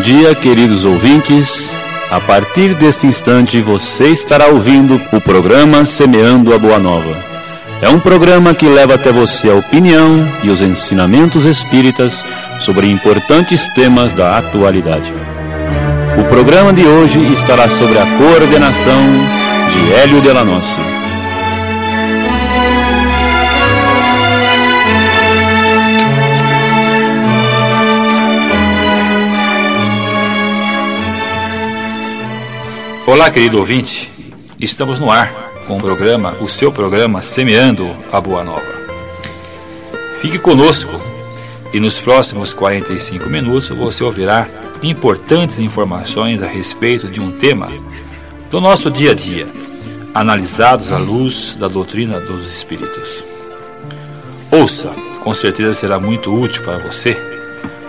dia, queridos ouvintes. A partir deste instante você estará ouvindo o programa Semeando a Boa Nova. É um programa que leva até você a opinião e os ensinamentos espíritas sobre importantes temas da atualidade. O programa de hoje estará sobre a coordenação de Hélio Delanossi. Olá, querido ouvinte. Estamos no ar com o programa, o seu programa Semeando a Boa Nova. Fique conosco e nos próximos 45 minutos você ouvirá importantes informações a respeito de um tema do nosso dia a dia, analisados à luz da doutrina dos Espíritos. Ouça, com certeza será muito útil para você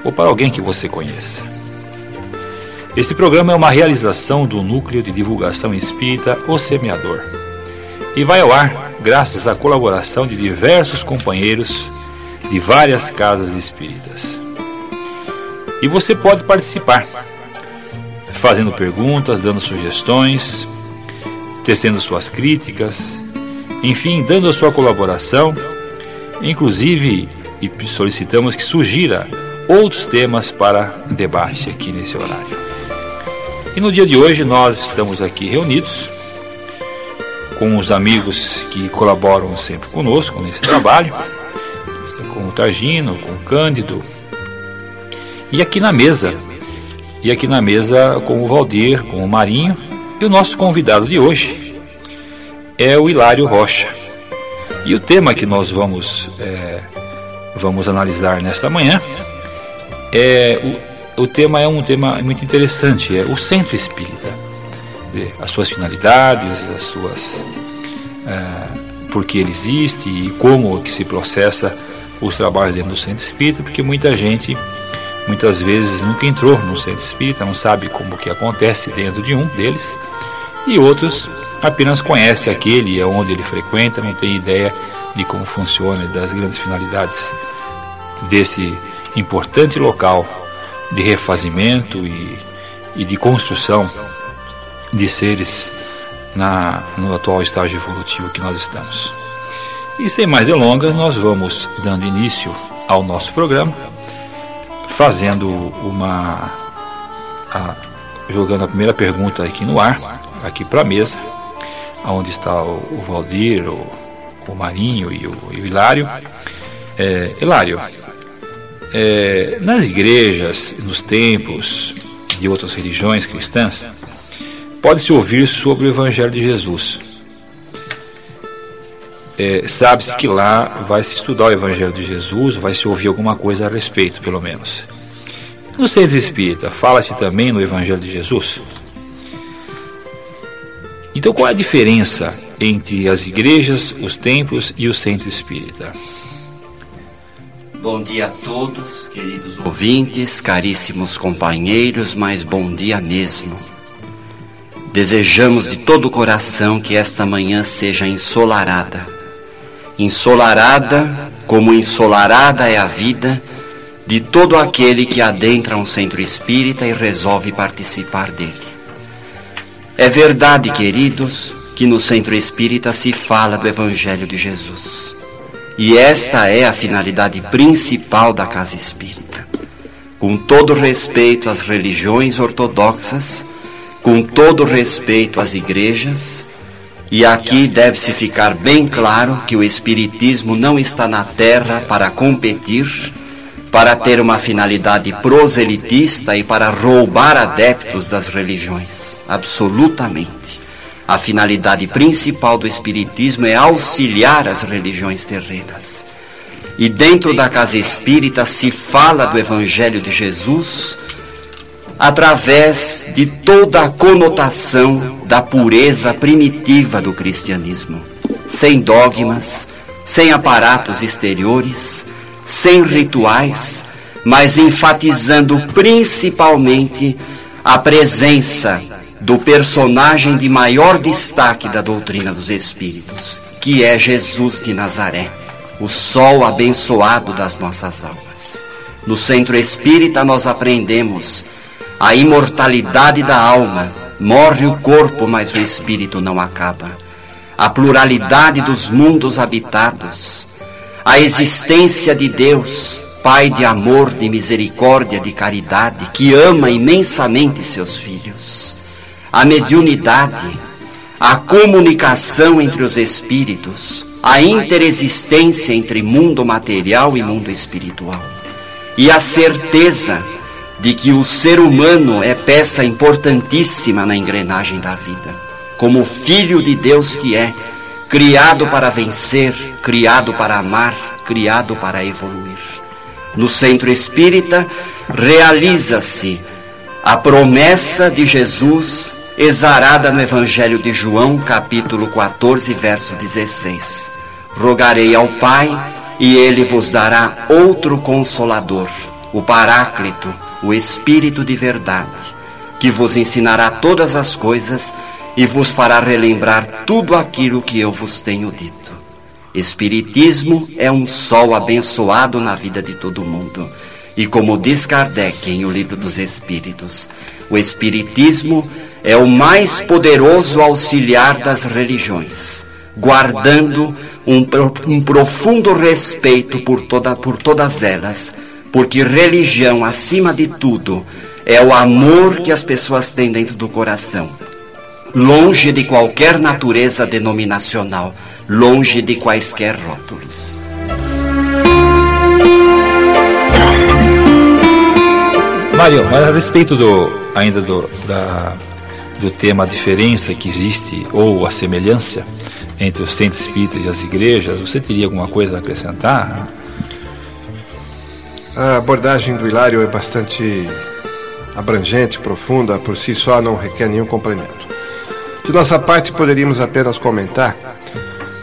ou para alguém que você conheça. Este programa é uma realização do Núcleo de Divulgação Espírita O Semeador e vai ao ar graças à colaboração de diversos companheiros de várias casas espíritas. E você pode participar, fazendo perguntas, dando sugestões, tecendo suas críticas, enfim, dando a sua colaboração, inclusive e solicitamos que sugira outros temas para debate aqui nesse horário. E no dia de hoje nós estamos aqui reunidos com os amigos que colaboram sempre conosco nesse trabalho, com o Targino, com o Cândido, e aqui na mesa, e aqui na mesa com o Valdir, com o Marinho, e o nosso convidado de hoje é o Hilário Rocha. E o tema que nós vamos, é, vamos analisar nesta manhã é o o tema é um tema muito interessante, é o centro espírita. As suas finalidades, as suas. Uh, por que ele existe e como que se processa os trabalhos dentro do centro espírita, porque muita gente muitas vezes nunca entrou no centro espírita, não sabe como que acontece dentro de um deles, e outros apenas conhece aquele onde ele frequenta, não tem ideia de como funciona, das grandes finalidades desse importante local de refazimento e, e de construção de seres na, no atual estágio evolutivo que nós estamos. E sem mais delongas, nós vamos dando início ao nosso programa, fazendo uma. A, jogando a primeira pergunta aqui no ar, aqui para a mesa, onde está o, o Valdir, o, o Marinho e o, e o Hilário. É, Hilário, é, nas igrejas, nos templos de outras religiões cristãs, pode-se ouvir sobre o Evangelho de Jesus. É, Sabe-se que lá vai se estudar o Evangelho de Jesus, vai se ouvir alguma coisa a respeito, pelo menos. No centro espírita, fala-se também no Evangelho de Jesus? Então, qual é a diferença entre as igrejas, os templos e o centro espírita? Bom dia a todos, queridos ouvintes, caríssimos companheiros, mas bom dia mesmo. Desejamos de todo o coração que esta manhã seja ensolarada. Ensolarada, como ensolarada é a vida de todo aquele que adentra um centro espírita e resolve participar dele. É verdade, queridos, que no centro espírita se fala do Evangelho de Jesus. E esta é a finalidade principal da casa espírita. Com todo respeito às religiões ortodoxas, com todo respeito às igrejas, e aqui deve-se ficar bem claro que o Espiritismo não está na terra para competir, para ter uma finalidade proselitista e para roubar adeptos das religiões. Absolutamente. A finalidade principal do Espiritismo é auxiliar as religiões terrenas. E dentro da casa espírita se fala do Evangelho de Jesus através de toda a conotação da pureza primitiva do cristianismo, sem dogmas, sem aparatos exteriores, sem rituais, mas enfatizando principalmente a presença do personagem de maior destaque da doutrina dos Espíritos, que é Jesus de Nazaré, o sol abençoado das nossas almas. No centro espírita, nós aprendemos a imortalidade da alma. Morre o corpo, mas o espírito não acaba. A pluralidade dos mundos habitados. A existência de Deus, Pai de amor, de misericórdia, de caridade, que ama imensamente seus filhos. A mediunidade, a comunicação entre os espíritos, a interexistência entre mundo material e mundo espiritual. E a certeza de que o ser humano é peça importantíssima na engrenagem da vida, como filho de Deus que é, criado para vencer, criado para amar, criado para evoluir. No centro espírita, realiza-se a promessa de Jesus exarada no Evangelho de João, capítulo 14, verso 16. Rogarei ao Pai, e ele vos dará outro consolador, o Paráclito, o Espírito de verdade, que vos ensinará todas as coisas e vos fará relembrar tudo aquilo que eu vos tenho dito. Espiritismo é um sol abençoado na vida de todo mundo. E como diz Kardec em O Livro dos Espíritos, o Espiritismo é o mais poderoso auxiliar das religiões, guardando um, um profundo respeito por, toda, por todas elas, porque religião, acima de tudo, é o amor que as pessoas têm dentro do coração, longe de qualquer natureza denominacional, longe de quaisquer rótulos. Mário, mas a respeito do ainda do, da, do tema a diferença que existe ou a semelhança entre o centro espírita e as igrejas, você teria alguma coisa a acrescentar? A abordagem do Hilário é bastante abrangente, profunda, por si só não requer nenhum complemento. De nossa parte, poderíamos apenas comentar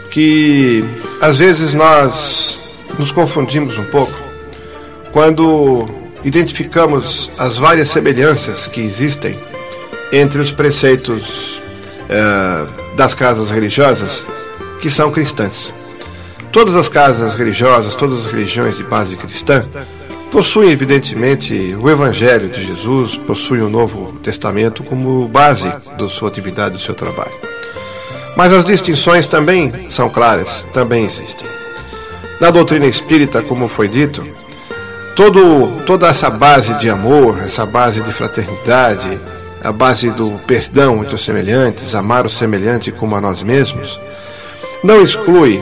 que às vezes nós nos confundimos um pouco quando identificamos as várias semelhanças que existem entre os preceitos eh, das casas religiosas que são cristãs. Todas as casas religiosas, todas as religiões de base cristã, possuem evidentemente o Evangelho de Jesus, possuem o Novo Testamento como base da sua atividade, do seu trabalho. Mas as distinções também são claras, também existem. Na doutrina espírita, como foi dito, todo, toda essa base de amor, essa base de fraternidade, a base do perdão entre os semelhantes, amar o semelhante como a nós mesmos, não exclui,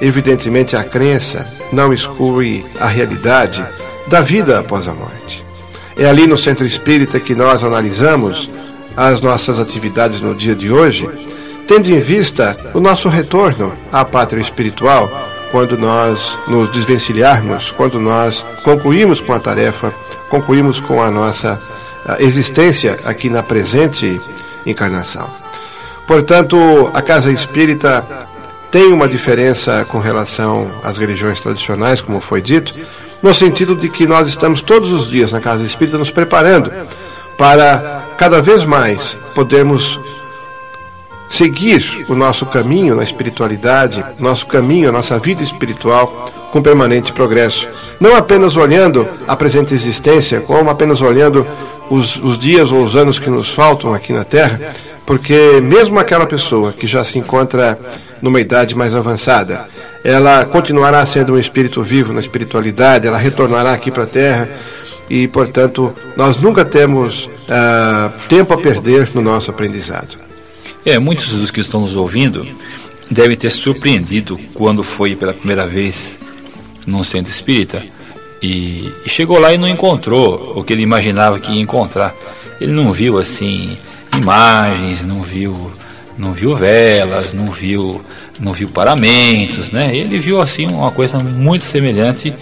evidentemente, a crença, não exclui a realidade da vida após a morte. É ali no centro espírita que nós analisamos as nossas atividades no dia de hoje, tendo em vista o nosso retorno à pátria espiritual, quando nós nos desvencilharmos, quando nós concluímos com a tarefa, concluímos com a nossa existência aqui na presente encarnação. Portanto, a casa espírita tem uma diferença com relação às religiões tradicionais, como foi dito, no sentido de que nós estamos todos os dias na casa espírita nos preparando para cada vez mais podermos seguir o nosso caminho na espiritualidade, nosso caminho, a nossa vida espiritual com permanente progresso. Não apenas olhando a presente existência, como apenas olhando os, os dias ou os anos que nos faltam aqui na Terra, porque mesmo aquela pessoa que já se encontra numa idade mais avançada, ela continuará sendo um espírito vivo na espiritualidade, ela retornará aqui para a Terra e, portanto, nós nunca temos uh, tempo a perder no nosso aprendizado. É, muitos dos que estão nos ouvindo devem ter surpreendido quando foi pela primeira vez num centro espírita e, chegou lá e não encontrou o que ele imaginava que ia encontrar. Ele não viu assim imagens, não viu não viu velas, não viu não viu paramentos, né? Ele viu assim uma coisa muito semelhante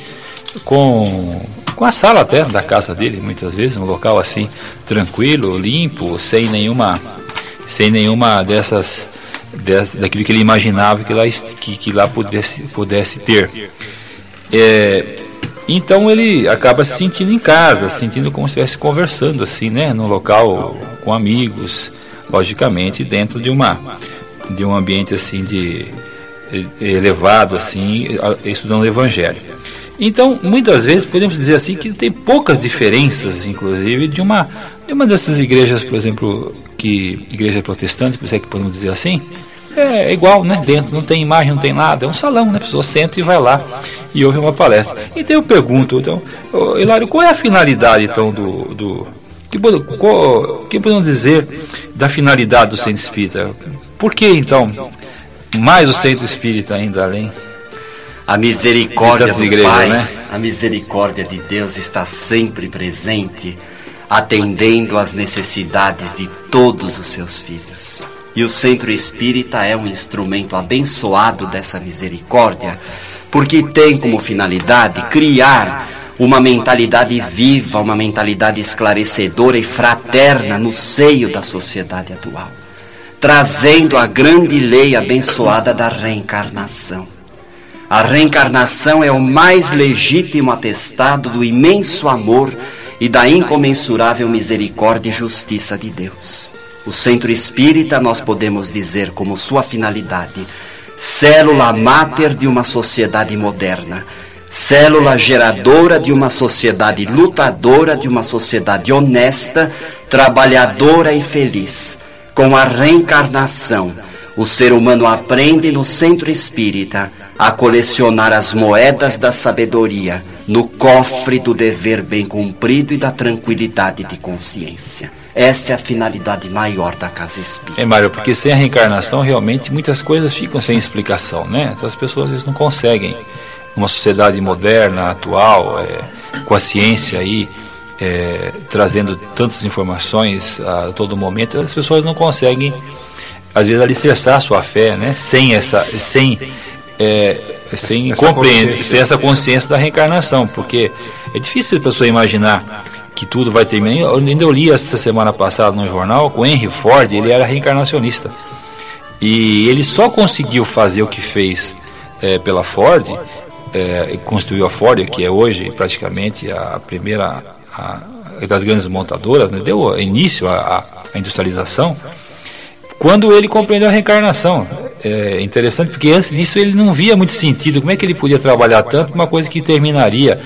com com a sala até da casa dele, muitas vezes, um local assim tranquilo, limpo, sem nenhuma sem nenhuma dessas, dessas daquilo que ele imaginava que lá que, que lá pudesse pudesse ter. É, então ele acaba se sentindo em casa, se sentindo como se estivesse conversando assim, né, no local com amigos, logicamente dentro de uma de um ambiente assim de elevado assim, estudando o evangelho. Então, muitas vezes podemos dizer assim que tem poucas diferenças, inclusive, de uma Tem uma dessas igrejas, por exemplo, que igreja protestante, por isso é que podemos dizer assim, é igual, né? Dentro não tem imagem, não tem nada, é um salão, né? A pessoa senta e vai lá e ouve uma palestra. Então eu pergunto, então, Hilário, qual é a finalidade então do, do que, qual, que podemos dizer da finalidade do centro espírita? Por que então mais o centro espírita ainda além? A misericórdia do igrejas, Pai, né? a misericórdia de Deus está sempre presente, atendendo às necessidades de todos os seus filhos. E o centro espírita é um instrumento abençoado dessa misericórdia, porque tem como finalidade criar uma mentalidade viva, uma mentalidade esclarecedora e fraterna no seio da sociedade atual, trazendo a grande lei abençoada da reencarnação. A reencarnação é o mais legítimo atestado do imenso amor e da incomensurável misericórdia e justiça de Deus. O centro espírita, nós podemos dizer como sua finalidade, célula máter de uma sociedade moderna célula geradora de uma sociedade lutadora, de uma sociedade honesta, trabalhadora e feliz. Com a reencarnação, o ser humano aprende no centro espírita a colecionar as moedas da sabedoria no cofre do dever bem cumprido e da tranquilidade de consciência. Essa é a finalidade maior da casa espírita. É, Mário, porque sem a reencarnação, realmente, muitas coisas ficam sem explicação, né? Então, as pessoas às vezes não conseguem uma sociedade moderna, atual, é, com a ciência aí é, trazendo tantas informações a todo momento, as pessoas não conseguem, às vezes, alicerçar sua fé, né? Sem essa, sem, é, sem essa compreender, sem essa consciência da reencarnação, porque é difícil a pessoa imaginar que tudo vai terminar. Eu ainda eu li essa semana passada no jornal com Henry Ford, ele era reencarnacionista. E ele só conseguiu fazer o que fez é, pela Ford é, construiu a Ford, que é hoje praticamente a primeira a, das grandes montadoras, né, deu início à, industrialização, quando ele compreendeu a reencarnação. É interessante porque antes disso ele não via muito sentido. Como é que ele podia trabalhar tanto uma coisa que terminaria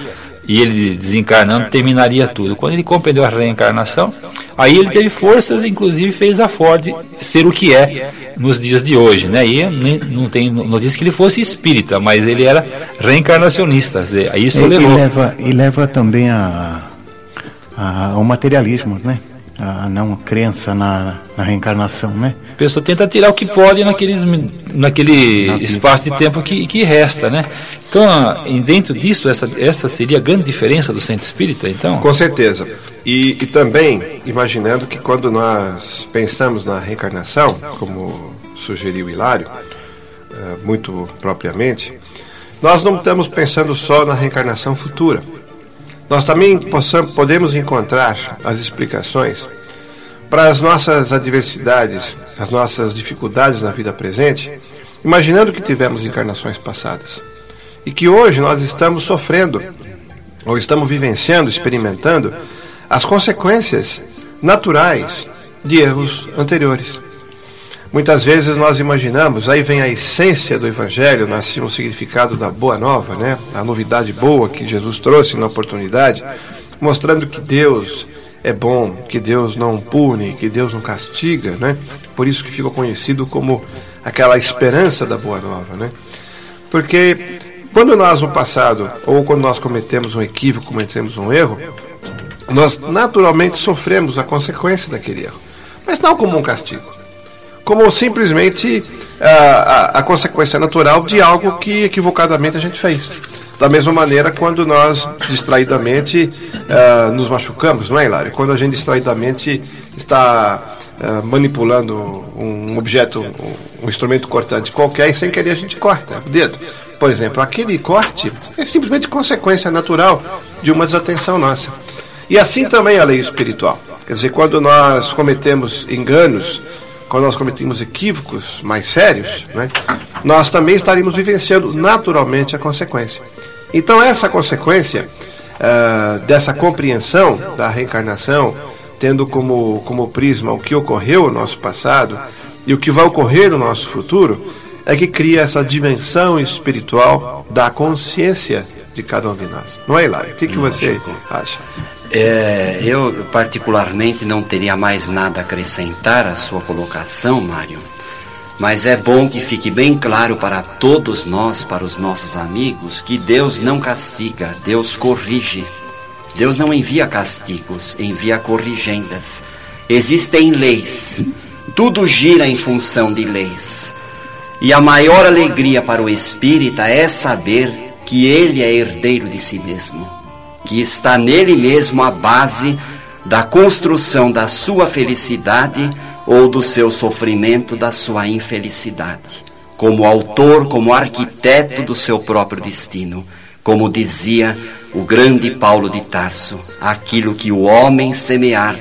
e ele desencarnando terminaria tudo? Quando ele compreendeu a reencarnação, aí ele teve forças, inclusive fez a Ford ser o que é nos dias de hoje, né? E não tem, não disse que ele fosse espírita, mas ele era reencarnacionista. Aí isso e, levou. E leva, e leva também a, a, ao materialismo, né? A não crença na, na reencarnação, né? A pessoa tenta tirar o que pode naqueles, naquele na espaço de tempo que, que resta, né? Então, dentro disso, essa, essa seria a grande diferença do centro espírita, então? Com certeza. E, e também imaginando que quando nós pensamos na reencarnação, como sugeriu Hilário, eh, muito propriamente, nós não estamos pensando só na reencarnação futura. Nós também possamos, podemos encontrar as explicações para as nossas adversidades, as nossas dificuldades na vida presente, imaginando que tivemos encarnações passadas e que hoje nós estamos sofrendo ou estamos vivenciando, experimentando as consequências naturais de erros anteriores. Muitas vezes nós imaginamos, aí vem a essência do Evangelho, nasce um significado da boa nova, né? a novidade boa que Jesus trouxe na oportunidade, mostrando que Deus é bom, que Deus não pune, que Deus não castiga, né? Por isso que ficou conhecido como aquela esperança da boa nova, né? Porque quando nós no passado, ou quando nós cometemos um equívoco, cometemos um erro, nós naturalmente sofremos a consequência daquele erro. Mas não como um castigo. Como simplesmente a, a, a consequência natural de algo que equivocadamente a gente fez. Da mesma maneira, quando nós distraidamente uh, nos machucamos, não é, Hilário? Quando a gente distraidamente está uh, manipulando um objeto, um, um, instrumento cortante qualquer e sem querer a gente corta o dedo. Por exemplo, aquele corte é simplesmente consequência natural de uma desatenção nossa. E assim também a lei espiritual. Quer dizer, quando nós cometemos enganos, quando nós cometemos equívocos mais sérios, né, nós também estaríamos vivenciando naturalmente a consequência. Então, essa consequência uh, dessa compreensão da reencarnação, tendo como, como prisma o que ocorreu no nosso passado e o que vai ocorrer no nosso futuro, é que cria essa dimensão espiritual da consciência de cada um de nós. Não é, Hilário? O que, que você acha? É, eu particularmente não teria mais nada a acrescentar à sua colocação, Mário. Mas é bom que fique bem claro para todos nós, para os nossos amigos, que Deus não castiga, Deus corrige. Deus não envia castigos, envia corrigendas. Existem leis, tudo gira em função de leis. E a maior alegria para o espírita é saber que ele é herdeiro de si mesmo, que está nele mesmo a base da construção da sua felicidade ou do seu sofrimento, da sua infelicidade. Como autor, como arquiteto do seu próprio destino, como dizia o grande Paulo de Tarso: aquilo que o homem semear,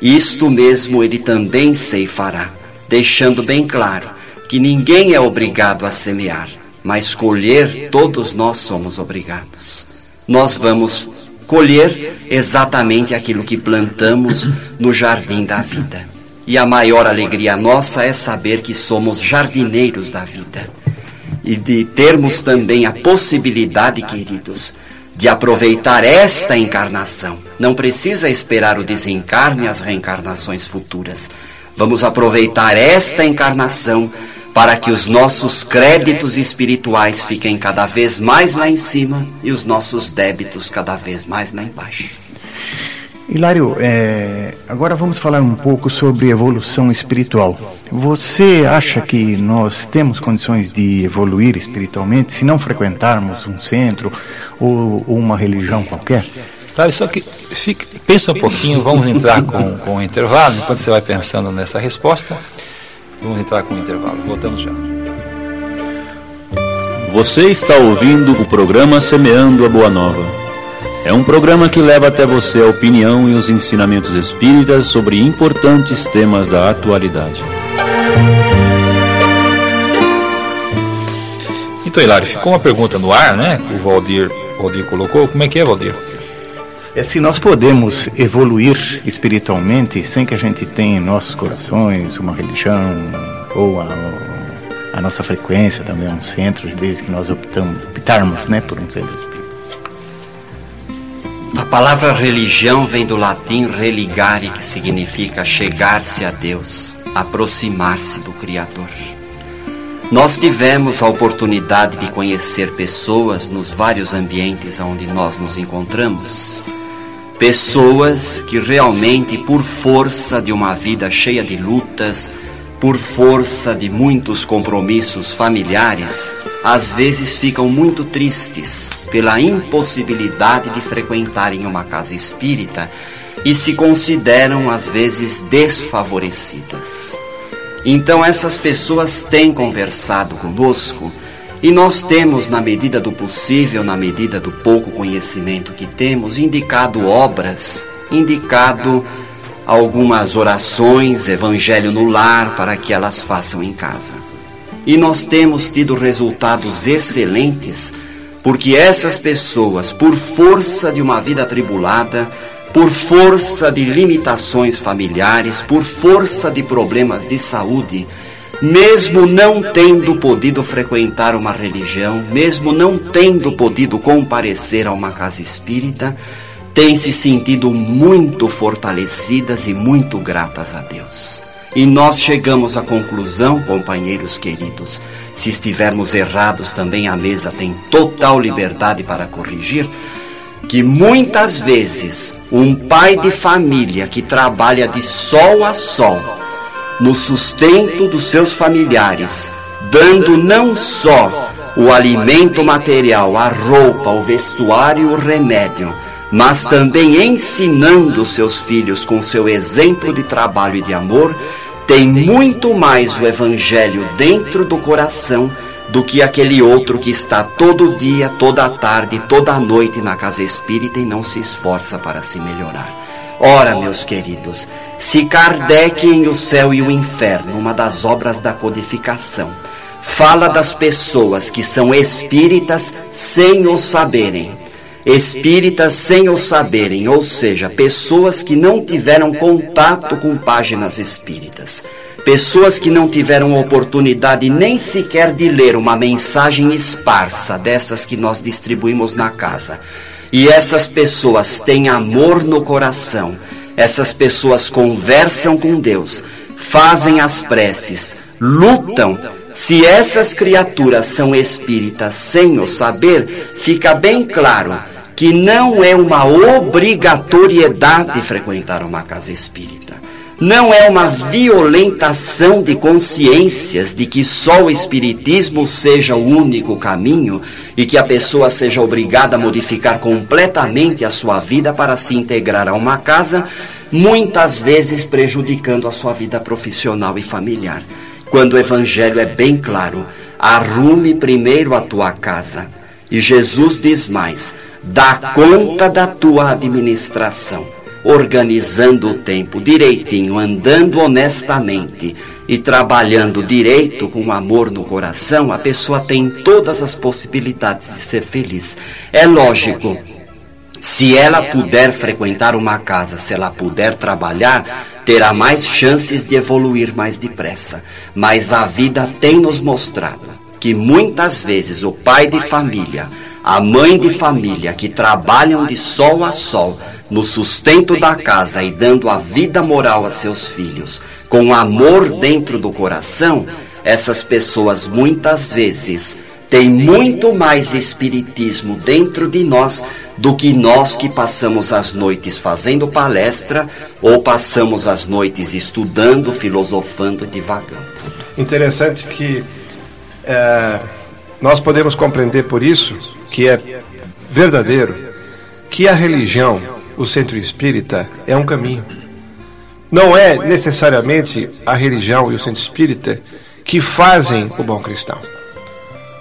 isto mesmo ele também ceifará, deixando bem claro que ninguém é obrigado a semear, mas colher todos nós somos obrigados. Nós vamos colher exatamente aquilo que plantamos no jardim da vida. E a maior alegria nossa é saber que somos jardineiros da vida. E de termos também a possibilidade, queridos, de aproveitar esta encarnação. Não precisa esperar o desencarne e as reencarnações futuras. Vamos aproveitar esta encarnação para que os nossos créditos espirituais fiquem cada vez mais lá em cima e os nossos débitos cada vez mais lá embaixo. Hilário, é, agora vamos falar um pouco sobre evolução espiritual. Você acha que nós temos condições de evoluir espiritualmente se não frequentarmos um centro ou, ou uma religião qualquer? Claro, só que fique, pensa um pouquinho, vamos entrar com, com o intervalo, enquanto você vai pensando nessa resposta, vamos entrar com o intervalo, voltamos já. Você está ouvindo o programa Semeando a Boa Nova. É um programa que leva até você a opinião e os ensinamentos espíritas sobre importantes temas da atualidade. Então, Hilário, ficou uma pergunta no ar, né? Que o Valdir, Valdir colocou. Como é que é, Valdir? É se nós podemos evoluir espiritualmente sem que a gente tenha em nossos corações uma religião ou a, a nossa frequência também um centro, desde que nós optamos, optarmos né, por um centro espírita. A palavra religião vem do latim religare, que significa chegar-se a Deus, aproximar-se do Criador. Nós tivemos a oportunidade de conhecer pessoas nos vários ambientes onde nós nos encontramos. Pessoas que realmente, por força de uma vida cheia de lutas, por força de muitos compromissos familiares, às vezes ficam muito tristes pela impossibilidade de frequentarem uma casa espírita e se consideram às vezes desfavorecidas. Então essas pessoas têm conversado conosco e nós temos, na medida do possível, na medida do pouco conhecimento que temos, indicado obras, indicado algumas orações, evangelho no lar, para que elas façam em casa. E nós temos tido resultados excelentes, porque essas pessoas, por força de uma vida atribulada, por força de limitações familiares, por força de problemas de saúde, mesmo não tendo podido frequentar uma religião, mesmo não tendo podido comparecer a uma casa espírita, têm se sentido muito fortalecidas e muito gratas a Deus. E nós chegamos à conclusão, companheiros queridos, se estivermos errados também a mesa tem total liberdade para corrigir, que muitas vezes um pai de família que trabalha de sol a sol no sustento dos seus familiares, dando não só o alimento material, a roupa, o vestuário, o remédio, mas também ensinando seus filhos com seu exemplo de trabalho e de amor, tem muito mais o Evangelho dentro do coração do que aquele outro que está todo dia, toda tarde, toda noite na casa espírita e não se esforça para se melhorar. Ora, meus queridos, se Kardec em O Céu e o Inferno, uma das obras da codificação, fala das pessoas que são espíritas sem o saberem, espíritas sem o saberem, ou seja, pessoas que não tiveram contato com páginas espíritas, pessoas que não tiveram oportunidade nem sequer de ler uma mensagem esparsa dessas que nós distribuímos na casa. E essas pessoas têm amor no coração, essas pessoas conversam com Deus, fazem as preces, lutam. Se essas criaturas são espíritas sem o saber, fica bem claro que não é uma obrigatoriedade frequentar uma casa espírita. Não é uma violentação de consciências de que só o Espiritismo seja o único caminho e que a pessoa seja obrigada a modificar completamente a sua vida para se integrar a uma casa, muitas vezes prejudicando a sua vida profissional e familiar. Quando o Evangelho é bem claro, arrume primeiro a tua casa. E Jesus diz mais: dá conta da tua administração organizando o tempo direitinho, andando honestamente e trabalhando direito com amor no coração, a pessoa tem todas as possibilidades de ser feliz. É lógico, se ela puder frequentar uma casa, se ela puder trabalhar, terá mais chances de evoluir mais depressa. Mas a vida tem nos mostrado que muitas vezes o pai de família, a mãe de família que trabalham de sol a sol, no sustento da casa e dando a vida moral a seus filhos, com amor dentro do coração, essas pessoas muitas vezes têm muito mais espiritismo dentro de nós do que nós que passamos as noites fazendo palestra ou passamos as noites estudando, filosofando divagando. Interessante que é, nós podemos compreender por isso que é verdadeiro que a religião o centro espírita é um caminho. Não é necessariamente a religião e o centro espírita que fazem o bom cristão.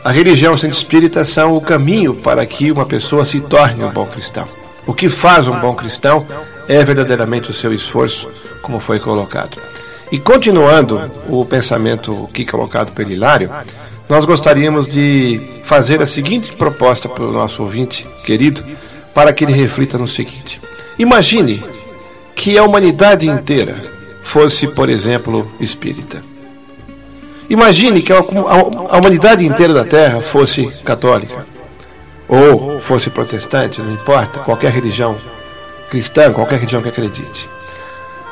A religião e o centro espírita são o caminho para que uma pessoa se torne um bom cristão. O que faz um bom cristão é verdadeiramente o seu esforço, como foi colocado. E continuando o pensamento aqui colocado pelo Hilário, nós gostaríamos de fazer a seguinte proposta para o nosso ouvinte querido, para que ele reflita no seguinte: imagine que a humanidade inteira fosse, por exemplo, espírita. Imagine que a, humanidade inteira da Terra fosse católica, ou fosse protestante, não importa, qualquer religião cristã, qualquer religião que acredite.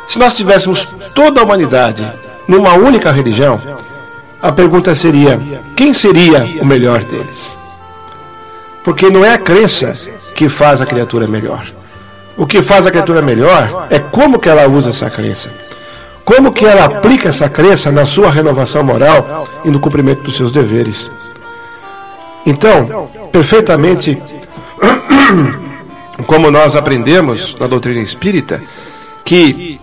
Se nós tivéssemos toda a humanidade numa única religião, a pergunta seria: quem seria o melhor deles? Porque não é a crença que faz a criatura melhor. O que faz a criatura melhor é como que ela usa essa crença. Como que ela aplica essa crença na sua renovação moral e no cumprimento dos seus deveres. Então, perfeitamente como nós aprendemos na doutrina espírita, que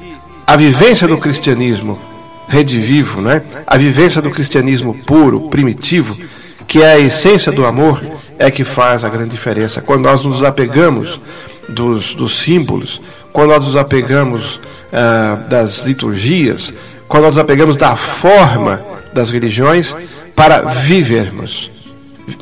a vivência do cristianismo redivivo, né? a vivência do cristianismo puro, primitivo, que é a essência do amor, é que faz a grande diferença. Quando nós nos apegamos dos, dos símbolos, quando nós nos apegamos ah, das liturgias, quando nós nos apegamos da forma das religiões para vivermos,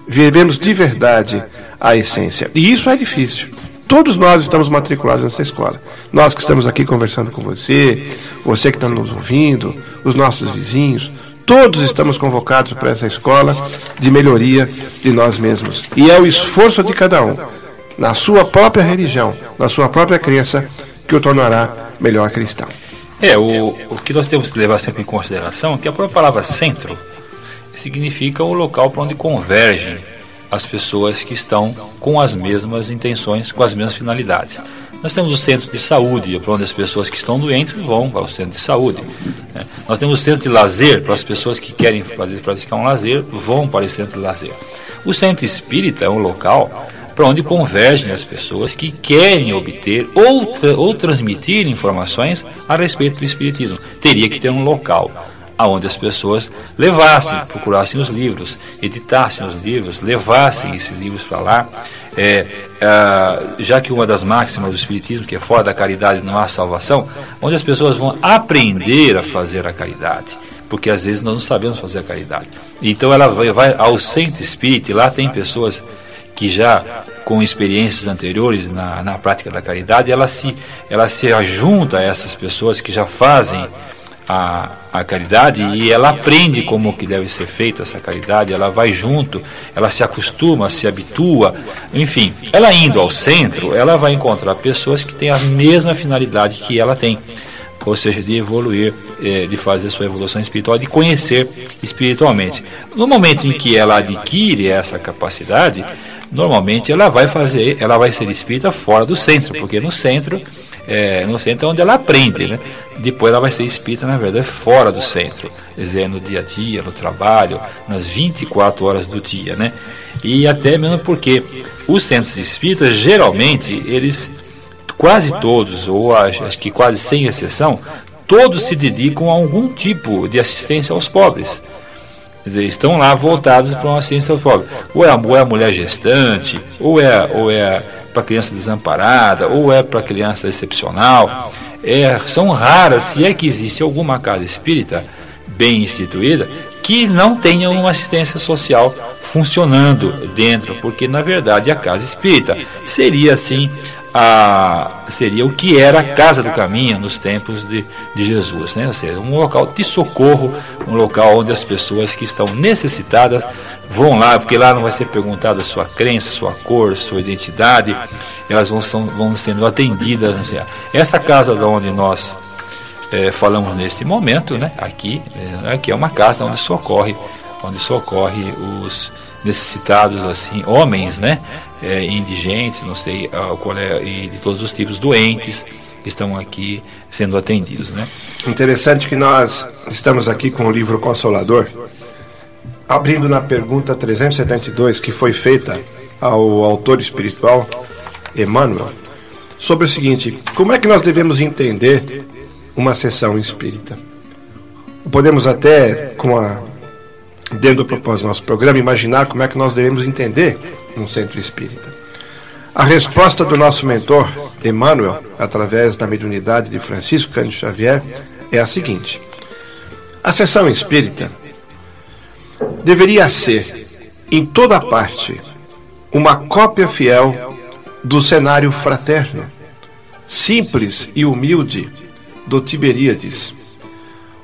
vivemos de verdade a essência. E isso é difícil. Todos nós estamos matriculados nessa escola. Nós que estamos aqui conversando com você, você que está nos ouvindo, os nossos vizinhos, Todos estamos convocados para essa escola de melhoria de nós mesmos. E é o esforço de cada um, na sua própria religião, na sua própria crença, que o tornará melhor cristão. É, o, o que nós temos que levar sempre em consideração é que a própria palavra centro significa o local para onde convergem as pessoas que estão com as mesmas intenções, com as mesmas finalidades. Nós temos o centro de saúde, para onde as pessoas que estão doentes vão para o centro de saúde. Né? Nós temos o centro de lazer, para as pessoas que querem praticar um lazer, vão para o centro de lazer. O centro espírita é um local para onde convergem as pessoas que querem obter ou, tra ou transmitir informações a respeito do espiritismo. Teria que ter um local aonde as pessoas levassem, procurassem os livros, editassem os livros, levassem esses livros para lá, é, é, já que uma das máximas do Espiritismo, que é fora da caridade não há salvação, onde as pessoas vão aprender a fazer a caridade, porque às vezes nós não sabemos fazer a caridade. Então ela vai, vai ao centro espírita, e lá tem pessoas que já com experiências anteriores na, na prática da caridade, ela se, ela se ajunta a essas pessoas que já fazem a, a caridade e ela aprende como que deve ser feita essa caridade, ela vai junto, ela se acostuma, se habitua, enfim, ela indo ao centro, ela vai encontrar pessoas que têm a mesma finalidade que ela tem, ou seja, de evoluir, eh, de fazer sua evolução espiritual, de conhecer espiritualmente. No momento em que ela adquire essa capacidade, normalmente ela vai fazer, ela vai ser espírita fora do centro, porque no centro é, no centro é onde ela aprende, né? Depois ela vai ser espírita, na verdade, fora do centro, dizer, no dia a dia, no trabalho, nas 24 horas do dia, né? E até mesmo porque os centros espíritas, geralmente, eles, quase todos, ou acho, acho que quase sem exceção, todos se dedicam a algum tipo de assistência aos pobres. Quer dizer, estão lá voltados para uma assistência aos pobres. Ou é a, ou é a mulher gestante, ou é, ou é para criança desamparada ou é para criança excepcional. É, são raras, se é que existe alguma casa espírita bem instituída, que não tenha uma assistência social funcionando dentro, porque na verdade a casa espírita seria assim a, seria o que era a casa do caminho nos tempos de, de Jesus, né? ou seja, um local de socorro, um local onde as pessoas que estão necessitadas vão lá, porque lá não vai ser perguntada sua crença, sua cor, sua identidade, elas vão, são, vão sendo atendidas. Essa casa da onde nós é, falamos neste momento, né? aqui, é, aqui é uma casa onde socorre, onde socorre os necessitados, assim, homens, né? É, indigentes, não sei, qual é, e de todos os tipos, doentes, que estão aqui sendo atendidos, né? Interessante que nós estamos aqui com o livro Consolador, abrindo na pergunta 372 que foi feita ao autor espiritual Emmanuel, sobre o seguinte: como é que nós devemos entender uma sessão espírita? Podemos até, com a, dentro do propósito do nosso programa, imaginar como é que nós devemos entender um centro espírita. A resposta do nosso mentor, Emmanuel, através da mediunidade de Francisco Cândido Xavier, é a seguinte: a sessão espírita deveria ser, em toda parte, uma cópia fiel do cenário fraterno, simples e humilde do Tiberíades,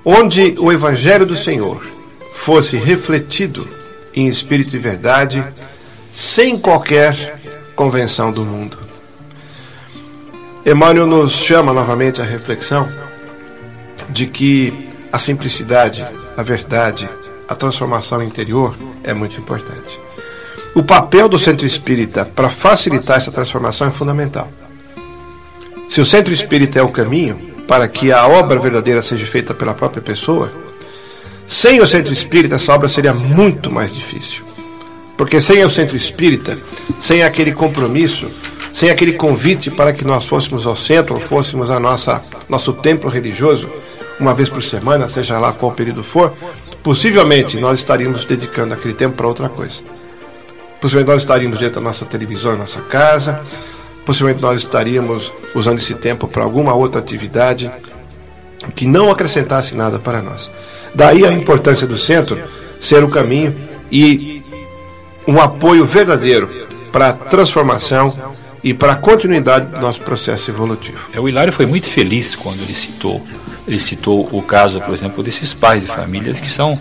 onde o Evangelho do Senhor fosse refletido em espírito e verdade, sem qualquer convenção do mundo. Emmanuel nos chama novamente à reflexão de que a simplicidade, a verdade, a transformação interior é muito importante. O papel do centro espírita para facilitar essa transformação é fundamental. Se o centro espírita é o caminho para que a obra verdadeira seja feita pela própria pessoa, sem o centro espírita essa obra seria muito mais difícil. Porque sem o centro espírita, sem aquele compromisso, sem aquele convite para que nós fôssemos ao centro, ou fôssemos a nossa nosso templo religioso, uma vez por semana, seja lá qual período for, possivelmente nós estaríamos dedicando aquele tempo para outra coisa. Possivelmente nós estaríamos dentro da nossa televisão na nossa casa, possivelmente nós estaríamos usando esse tempo para alguma outra atividade que não acrescentasse nada para nós. Daí a importância do centro ser o caminho e um apoio verdadeiro para a transformação e para a continuidade do nosso processo evolutivo. É, o Hilário foi muito feliz quando ele citou ele citou o caso, por exemplo, desses pais de famílias que são,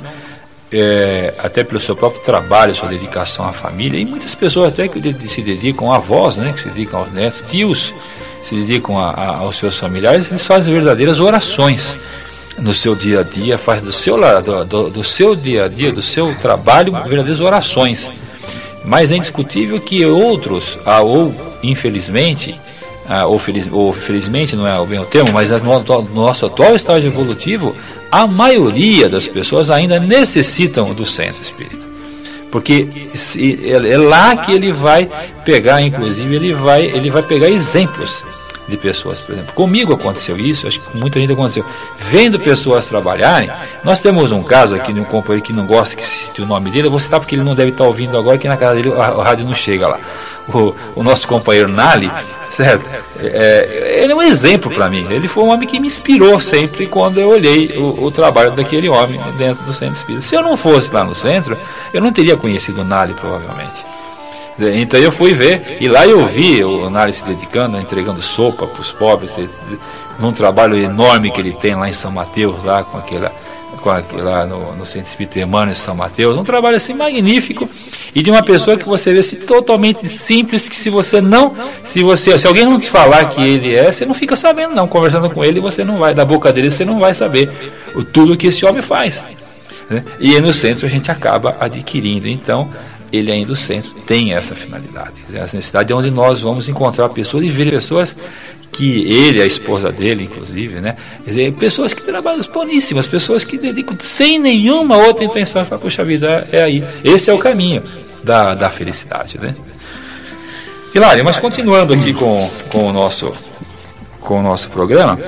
é, até pelo seu próprio trabalho, sua dedicação à família, e muitas pessoas até que se dedicam a avós, né, que se dedicam aos netos, tios, se dedicam a, a, aos seus familiares, eles fazem verdadeiras orações no seu dia a dia, faz do seu, do, do, seu dia a dia, do seu trabalho, verdadeiras orações. Mas é indiscutível que outros, ah, ou infelizmente, ah, ou, feliz, ou, felizmente não é bem o termo, mas no, no nosso atual estágio evolutivo, a maioria das pessoas ainda necessitam do centro espírita. Porque é, é lá que ele vai pegar, inclusive, ele vai, ele vai pegar exemplos de pessoas, por exemplo. Comigo aconteceu isso, acho que com muita gente aconteceu. Vendo pessoas trabalharem, nós temos um caso aqui de um companheiro que não gosta que cite o nome dele, eu vou citar porque ele não deve estar ouvindo agora, que na casa dele a, rádio não chega lá. O, o nosso companheiro Nali, certo? É, ele é um exemplo para mim. Ele foi um homem que me inspirou sempre quando eu olhei o, o, trabalho daquele homem dentro do centro espírita. Se eu não fosse lá no centro, eu não teria conhecido o Nali, provavelmente. Então eu fui ver, e lá eu vi o Nari se dedicando, entregando sopa para os pobres, num trabalho enorme que ele tem lá em São Mateus, lá com aquela com aquele, lá no, no Centro Espírita Emmanuel em São Mateus, um trabalho assim magnífico e de uma pessoa que você vê assim, totalmente simples, que se você não, se você, se alguém não te falar que ele é, você não fica sabendo não, conversando com ele, você não vai, da boca dele você não vai saber o, tudo que esse homem faz. Né? E no centro a gente acaba adquirindo. Então, ele ainda o centro tem essa finalidade. Essa necessidade é onde nós vamos encontrar pessoas e ver pessoas que ele, a esposa dele, inclusive, né? Dizer, pessoas que trabalham boníssimas, pessoas que dedicam sem nenhuma outra intenção. Fala, puxa vida, é aí. Esse é o caminho da, da felicidade, né? Hilário, mas continuando aqui com, com, o, nosso, com o nosso programa,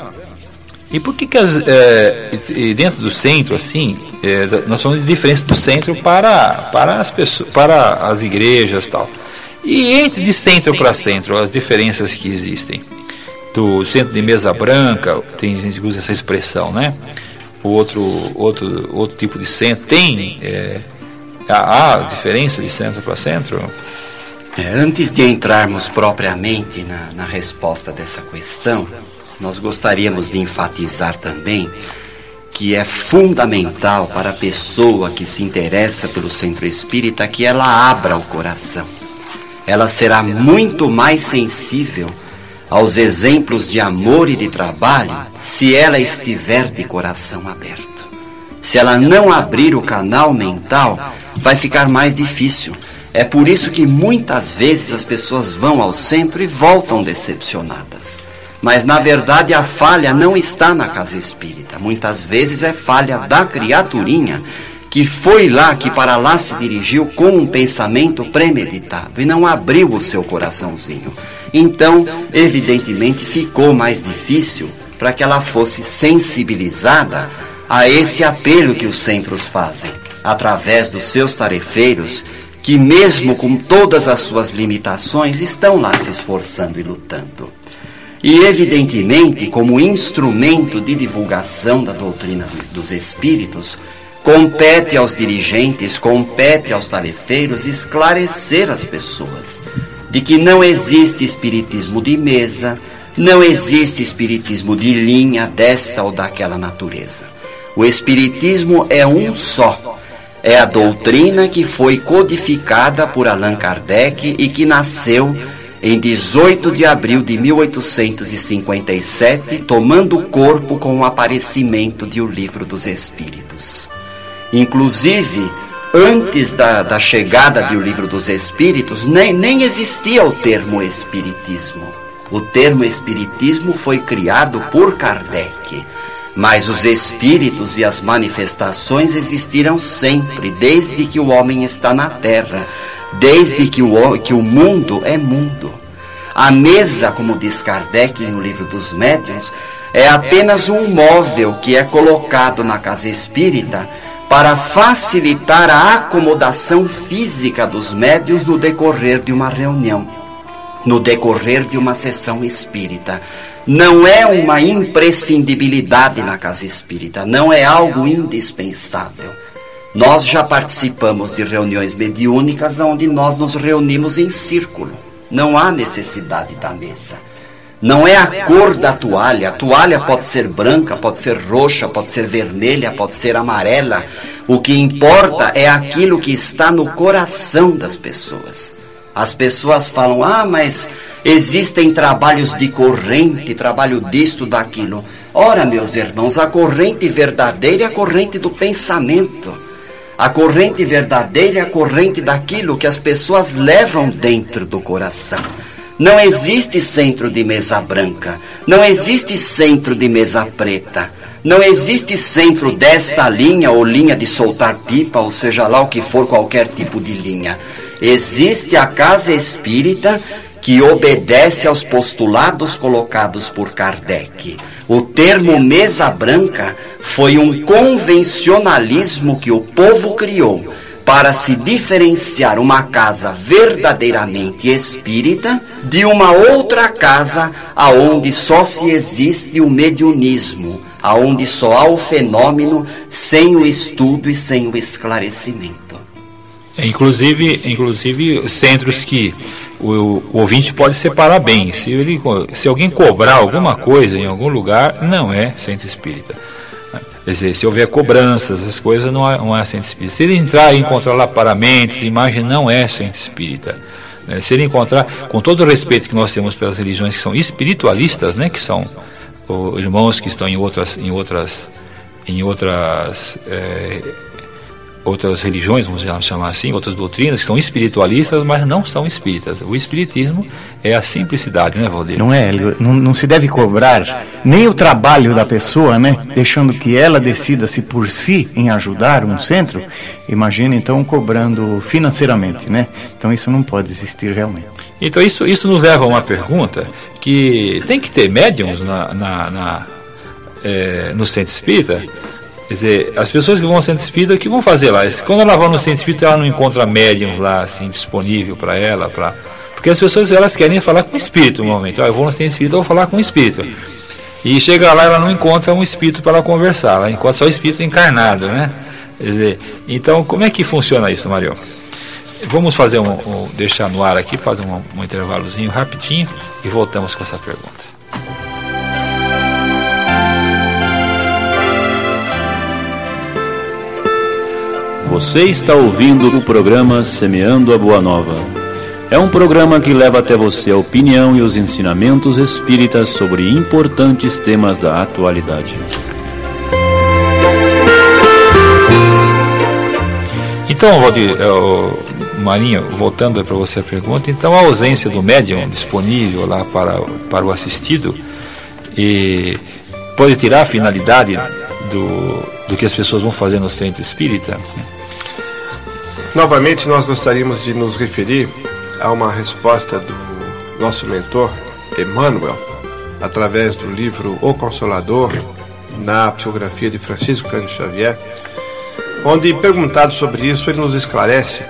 e por que, que as, é, dentro do centro, assim, é, nós falamos de diferença do centro para, para, as, pessoas, para as igrejas tal. E entre de centro para centro, as diferenças que existem do centro de mesa branca, tem gente que usa essa expressão, né? O outro, outro, outro tipo de centro tem é, há, diferença de centro para centro? É, antes de entrarmos propriamente na, na resposta dessa questão, nós gostaríamos de enfatizar também que é fundamental para a pessoa que se interessa pelo centro espírita que ela abra o coração. Ela será muito mais sensível aos exemplos de amor e de trabalho se ela estiver de coração aberto. Se ela não abrir o canal mental, vai ficar mais difícil. É por isso que muitas vezes as pessoas vão ao centro e voltam decepcionadas. Mas na verdade a falha não está na casa espírita. Muitas vezes é falha da criaturinha que foi lá, que para lá se dirigiu com um pensamento premeditado e não abriu o seu coraçãozinho. Então, evidentemente, ficou mais difícil para que ela fosse sensibilizada a esse apelo que os centros fazem, através dos seus tarefeiros, que, mesmo com todas as suas limitações, estão lá se esforçando e lutando. E, evidentemente, como instrumento de divulgação da doutrina dos espíritos, compete aos dirigentes, compete aos tarefeiros esclarecer as pessoas de que não existe espiritismo de mesa, não existe espiritismo de linha desta ou daquela natureza. O espiritismo é um só. É a doutrina que foi codificada por Allan Kardec e que nasceu em 18 de abril de 1857, tomando corpo com o aparecimento de O Livro dos Espíritos. Inclusive, antes da, da chegada do livro dos Espíritos, nem, nem existia o termo Espiritismo. O termo Espiritismo foi criado por Kardec. Mas os espíritos e as manifestações existiram sempre, desde que o homem está na terra, desde que o, que o mundo é mundo. A mesa, como diz Kardec no livro dos médiuns, é apenas um móvel que é colocado na casa espírita para facilitar a acomodação física dos médios no decorrer de uma reunião, no decorrer de uma sessão espírita. Não é uma imprescindibilidade na casa espírita, não é algo indispensável. Nós já participamos de reuniões mediúnicas onde nós nos reunimos em círculo. Não há necessidade da mesa. Não é a cor da toalha. A toalha pode ser branca, pode ser roxa, pode ser vermelha, pode ser amarela. O que importa é aquilo que está no coração das pessoas. As pessoas falam: ah, mas existem trabalhos de corrente, trabalho disto, daquilo. Ora, meus irmãos, a corrente verdadeira é a corrente do pensamento. A corrente verdadeira é a corrente daquilo que as pessoas levam dentro do coração. Não existe centro de mesa branca, não existe centro de mesa preta, não existe centro desta linha ou linha de soltar pipa, ou seja lá o que for qualquer tipo de linha. Existe a casa espírita que obedece aos postulados colocados por Kardec. O termo mesa branca foi um convencionalismo que o povo criou para se diferenciar uma casa verdadeiramente espírita de uma outra casa aonde só se existe o mediunismo, aonde só há o fenômeno sem o estudo e sem o esclarecimento. É, inclusive, inclusive centros que o, o, ouvinte pode separar bem. Se, ele, se alguém cobrar alguma coisa em algum lugar, não é centro espírita. Quer dizer, se houver cobranças, essas coisas, não é, não é centro espírita. Se ele entrar e encontrar lá paramentos, imagem, não é centro espírita. É, se ele encontrar, com todo o respeito que nós temos pelas religiões que são espiritualistas, né, que são irmãos que estão em outras, em outras, em outras é, outras religiões, vamos chamar assim, outras doutrinas que são espiritualistas, mas não são espíritas. O espiritismo é a simplicidade, né, Valdir? Não é, não, não se deve cobrar nem o trabalho da pessoa, né, deixando que ela decida-se por si em ajudar um centro. Imagina então cobrando financeiramente, né? Então isso não pode existir realmente. Então isso, isso nos leva a uma pergunta que tem que ter médiums na, na, na é, no centro espírita Quer dizer, as pessoas que vão ao centro espírita, o que vão fazer lá? Quando ela vai no centro espírita, ela não encontra médium lá, assim, disponível para ela, para porque as pessoas elas querem falar com o espírito normalmente. Ah, eu vou no centro espírita, eu vou falar com o espírito. E chega lá, ela não encontra um espírito para ela conversar, ela encontra só o espírito encarnado, né? Quer dizer, então, como é que funciona isso, Mario? Vamos fazer um, um deixar no ar aqui, fazer um, um intervalozinho rapidinho e voltamos com essa pergunta. Você está ouvindo o programa Semeando a Boa Nova. É um programa que leva até você a opinião e os ensinamentos espíritas sobre importantes temas da atualidade. Então, Valdir, é, Marinho, voltando para você a pergunta, então a ausência do médium disponível lá para, para o assistido e pode tirar a finalidade do, do que as pessoas vão fazer no centro espírita? Novamente, nós gostaríamos de nos referir a uma resposta do nosso mentor, Emmanuel, através do livro O Consolador, na psicografia de Francisco Cândido Xavier, onde, perguntado sobre isso, ele nos esclarece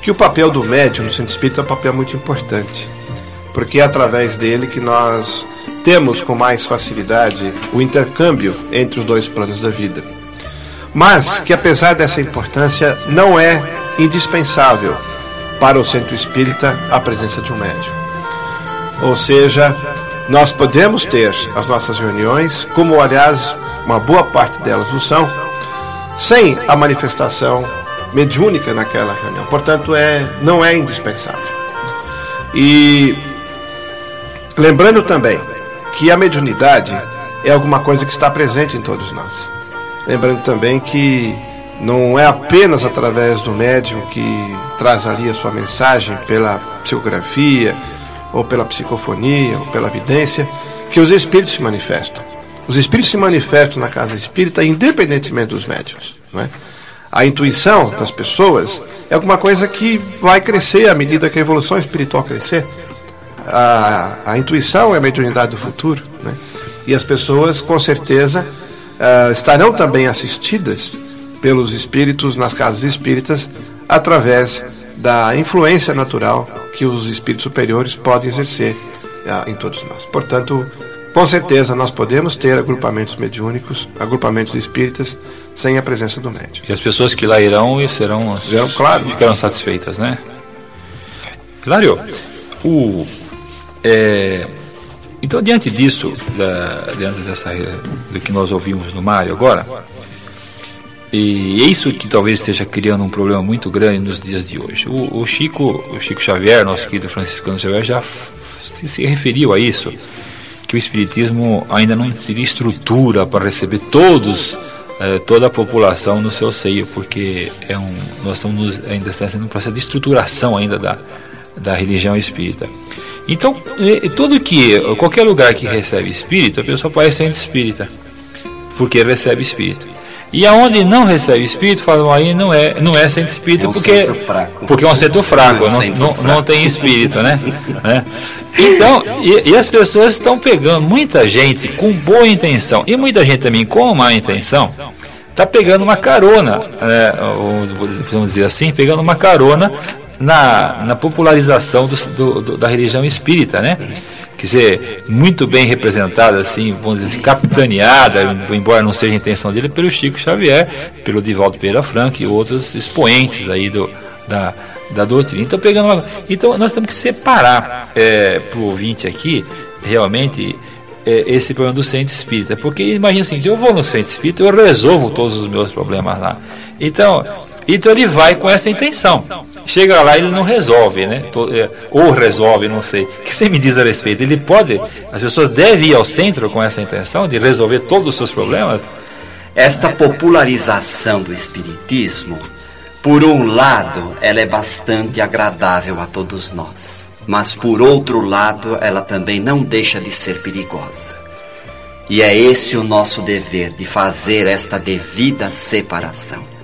que o papel do médium no centro espírita é um papel muito importante, porque é através dele que nós temos com mais facilidade o intercâmbio entre os dois planos da vida. Mas que apesar dessa importância, não é indispensável para o centro espírita a presença de um médium. Ou seja, nós podemos ter as nossas reuniões, como aliás uma boa parte delas o são, sem a manifestação mediúnica naquela reunião. Portanto, é, não é indispensável. E lembrando também que a mediunidade é alguma coisa que está presente em todos nós. Lembrando também que não é apenas através do médium que traz ali a sua mensagem pela psicografia, ou pela psicofonia, ou pela vidência, que os espíritos se manifestam. Os espíritos se manifestam na casa espírita independentemente dos médiums. Não é? A intuição das pessoas é alguma coisa que vai crescer à medida que a evolução espiritual crescer. A, a intuição é a mediunidade do futuro. Né? E as pessoas, com certeza, uh, estarão também assistidas pelos espíritos nas casas espíritas através da influência natural que os espíritos superiores podem exercer uh, em todos nós. Portanto, com certeza nós podemos ter agrupamentos mediúnicos, agrupamentos espíritas, sem a presença do médium. E as pessoas que lá irão serão, serão claro, ficarão satisfeitas, né? Claro, o, é, então diante disso, da, diante dessa, do que nós ouvimos no Mário agora, e é isso que talvez esteja criando um problema muito grande nos dias de hoje. O, o Chico, o Chico Xavier, nosso querido franciscano Xavier, já se referiu a isso, que o Espiritismo ainda não teria estrutura para receber todos, eh, toda a população no seu seio, porque é um, nós estamos ainda sendo um processo de estruturação ainda da, da religião espírita. Então, tudo que, qualquer lugar que recebe espírito, a pessoa pode ser espírita, porque recebe espírito. E aonde não recebe espírito, falam aí não é, não é centro espírita é um porque, porque é um centro fraco, não, é um não, fraco. não, tem espírito, né? né? Então, e, e, as pessoas estão pegando, muita gente com boa intenção, e muita gente também com má intenção, está pegando uma carona, né, vamos dizer assim, pegando uma carona na, na popularização do, do, da religião espírita, né? Quer dizer, muito bem representada, assim, vamos dizer assim, capitaneada, embora não seja a intenção dele, pelo Chico Xavier, pelo Divaldo Pereira Franco e outros expoentes aí do, da, da doutrina. Então, pegando uma, então nós temos que separar é, para o ouvinte aqui, realmente, é, esse problema do centro espírita. Porque imagina assim, eu vou no centro espírita, eu resolvo todos os meus problemas lá. Então, então ele vai com essa intenção. Chega lá ele não resolve, né? É, ou resolve, não sei. O que você me diz a respeito? Ele pode, as pessoas devem ir ao centro com essa intenção de resolver todos os seus problemas? Esta popularização do espiritismo, por um lado, ela é bastante agradável a todos nós, mas por outro lado, ela também não deixa de ser perigosa. E é esse o nosso dever de fazer esta devida separação.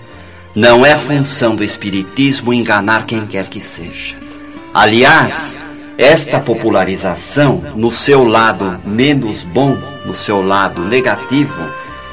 Não é função do espiritismo enganar quem quer que seja. Aliás, esta popularização, no seu lado menos bom, no seu lado negativo,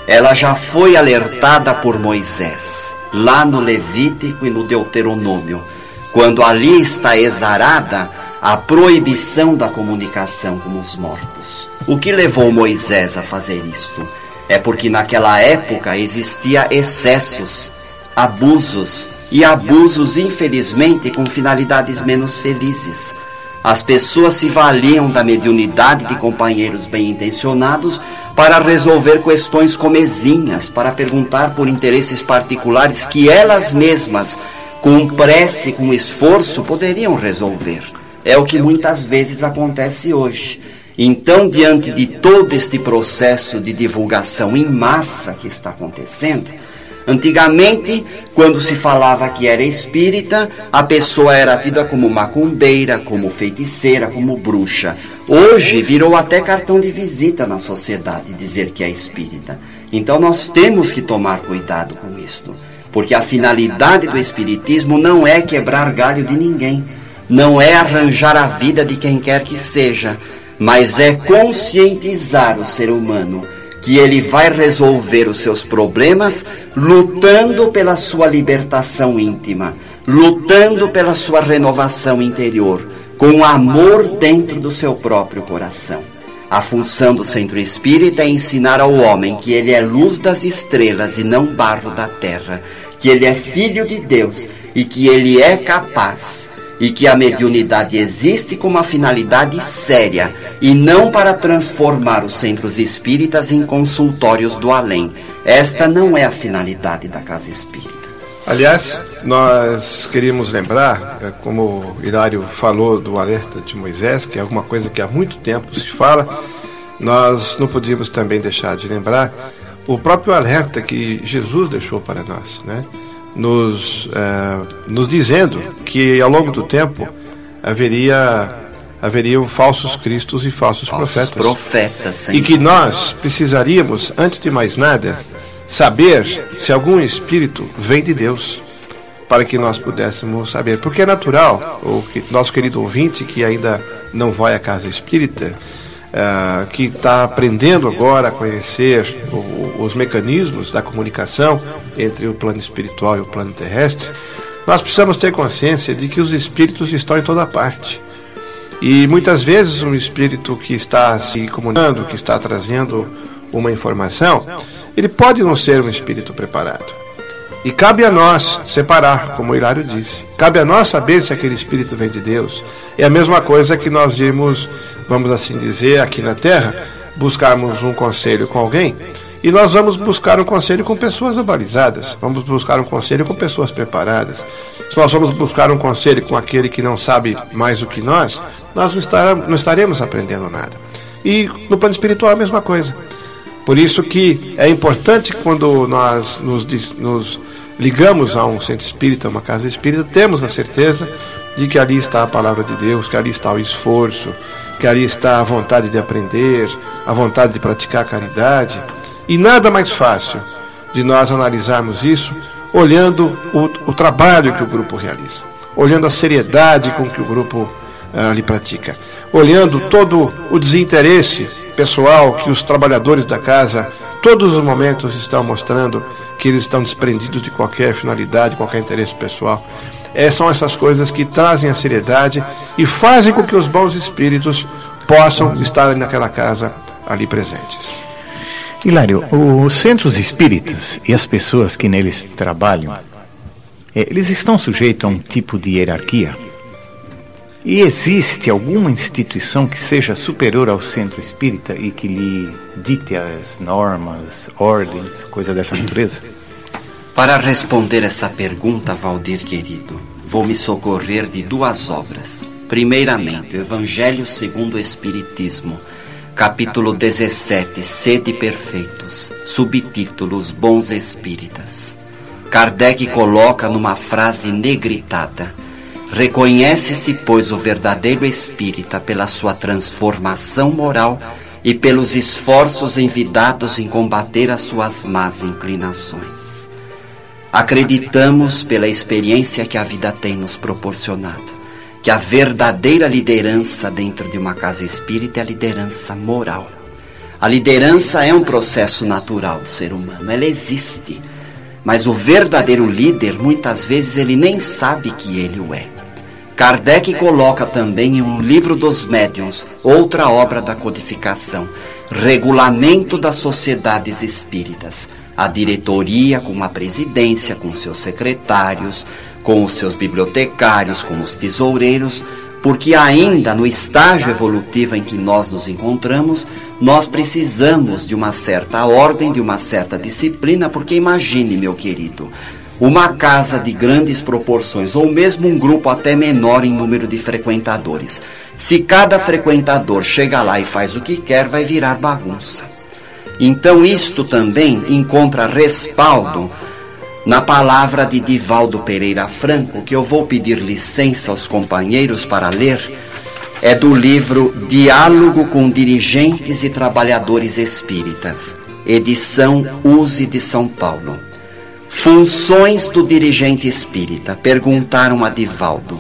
ela já foi alertada por Moisés, lá no Levítico e no Deuteronômio, quando ali está exarada a proibição da comunicação com os mortos. O que levou Moisés a fazer isto? É porque naquela época existia excessos, abusos e abusos, infelizmente, com finalidades menos felizes. As pessoas se valiam da mediunidade de companheiros bem intencionados para resolver questões comezinhas, para perguntar por interesses particulares que elas mesmas, com prece, com esforço, poderiam resolver. É o que muitas vezes acontece hoje. Então, diante de todo este processo de divulgação em massa que está acontecendo, Antigamente, quando se falava que era espírita, a pessoa era tida como macumbeira, como feiticeira, como bruxa. Hoje virou até cartão de visita na sociedade dizer que é espírita. Então nós temos que tomar cuidado com isto, porque a finalidade do espiritismo não é quebrar galho de ninguém, não é arranjar a vida de quem quer que seja, mas é conscientizar o ser humano que ele vai resolver os seus problemas lutando pela sua libertação íntima, lutando pela sua renovação interior, com amor dentro do seu próprio coração. A função do centro espírita é ensinar ao homem que ele é luz das estrelas e não barro da terra, que ele é filho de Deus e que ele é capaz e que a mediunidade existe com uma finalidade séria e não para transformar os centros espíritas em consultórios do além. Esta não é a finalidade da casa espírita. Aliás, nós queríamos lembrar, é, como o Hilário falou do alerta de Moisés, que é alguma coisa que há muito tempo se fala, nós não podíamos também deixar de lembrar o próprio alerta que Jesus deixou para nós, né? Nos, é, nos dizendo que ao longo do tempo haveria haveriam falsos cristos e falsos, falsos profetas. profetas e que nós precisaríamos, antes de mais nada, saber se algum espírito vem de Deus, para que nós pudéssemos saber. Porque é natural, o nosso querido ouvinte que ainda não vai à casa espírita, uh, que está aprendendo agora a conhecer o, os mecanismos da comunicação entre o plano espiritual e o plano terrestre, nós precisamos ter consciência de que os espíritos estão em toda parte. E muitas vezes um espírito que está se comunicando, que está trazendo uma informação, ele pode não ser um espírito preparado. E cabe a nós separar, como o Hilário disse. Cabe a nós saber se aquele espírito vem de Deus. É a mesma coisa que nós vimos, vamos assim dizer, aqui na Terra, buscarmos um conselho com alguém. E nós vamos buscar um conselho com pessoas abalizadas, vamos buscar um conselho com pessoas preparadas. Se nós vamos buscar um conselho com aquele que não sabe mais do que nós, nós não estaremos aprendendo nada. E no plano espiritual é a mesma coisa. Por isso que é importante quando nós nos, nos ligamos a um centro espírita, uma casa espírita, temos a certeza de que ali está a palavra de Deus, que ali está o esforço, que ali está a vontade de aprender, a vontade de praticar a caridade. E nada mais fácil de nós analisarmos isso olhando o, o trabalho que o grupo realiza, olhando a seriedade com que o grupo uh, ali pratica, olhando todo o desinteresse pessoal que os trabalhadores da casa, todos os momentos estão mostrando que eles estão desprendidos de qualquer finalidade, qualquer interesse pessoal. É, são essas coisas que trazem a seriedade e fazem com que os bons espíritos possam estar naquela casa ali presentes. Hilário, os centros espíritas e as pessoas que neles trabalham, é, eles estão sujeitos a um tipo de hierarquia? E existe alguma instituição que seja superior ao centro espírita e que lhe dite as normas, ordens, coisa dessa natureza? Para responder essa pergunta, Valdir querido, vou me socorrer de duas obras. Primeiramente, o Evangelho segundo o Espiritismo, capítulo 17, Sede Perfeitos, subtítulos Bons Espíritas. Kardec coloca numa frase negritada: Reconhece-se, pois, o verdadeiro espírita pela sua transformação moral e pelos esforços envidados em combater as suas más inclinações. Acreditamos, pela experiência que a vida tem nos proporcionado, que a verdadeira liderança dentro de uma casa espírita é a liderança moral. A liderança é um processo natural do ser humano, ela existe. Mas o verdadeiro líder, muitas vezes, ele nem sabe que ele o é. Kardec coloca também em um livro dos médiuns, outra obra da codificação, Regulamento das Sociedades Espíritas, a diretoria com a presidência, com seus secretários, com os seus bibliotecários, com os tesoureiros, porque ainda no estágio evolutivo em que nós nos encontramos, nós precisamos de uma certa ordem, de uma certa disciplina, porque imagine, meu querido, uma casa de grandes proporções, ou mesmo um grupo até menor em número de frequentadores. Se cada frequentador chega lá e faz o que quer, vai virar bagunça. Então, isto também encontra respaldo na palavra de Divaldo Pereira Franco, que eu vou pedir licença aos companheiros para ler, é do livro Diálogo com Dirigentes e Trabalhadores Espíritas, edição Use de São Paulo. Funções do dirigente espírita, perguntaram a Divaldo.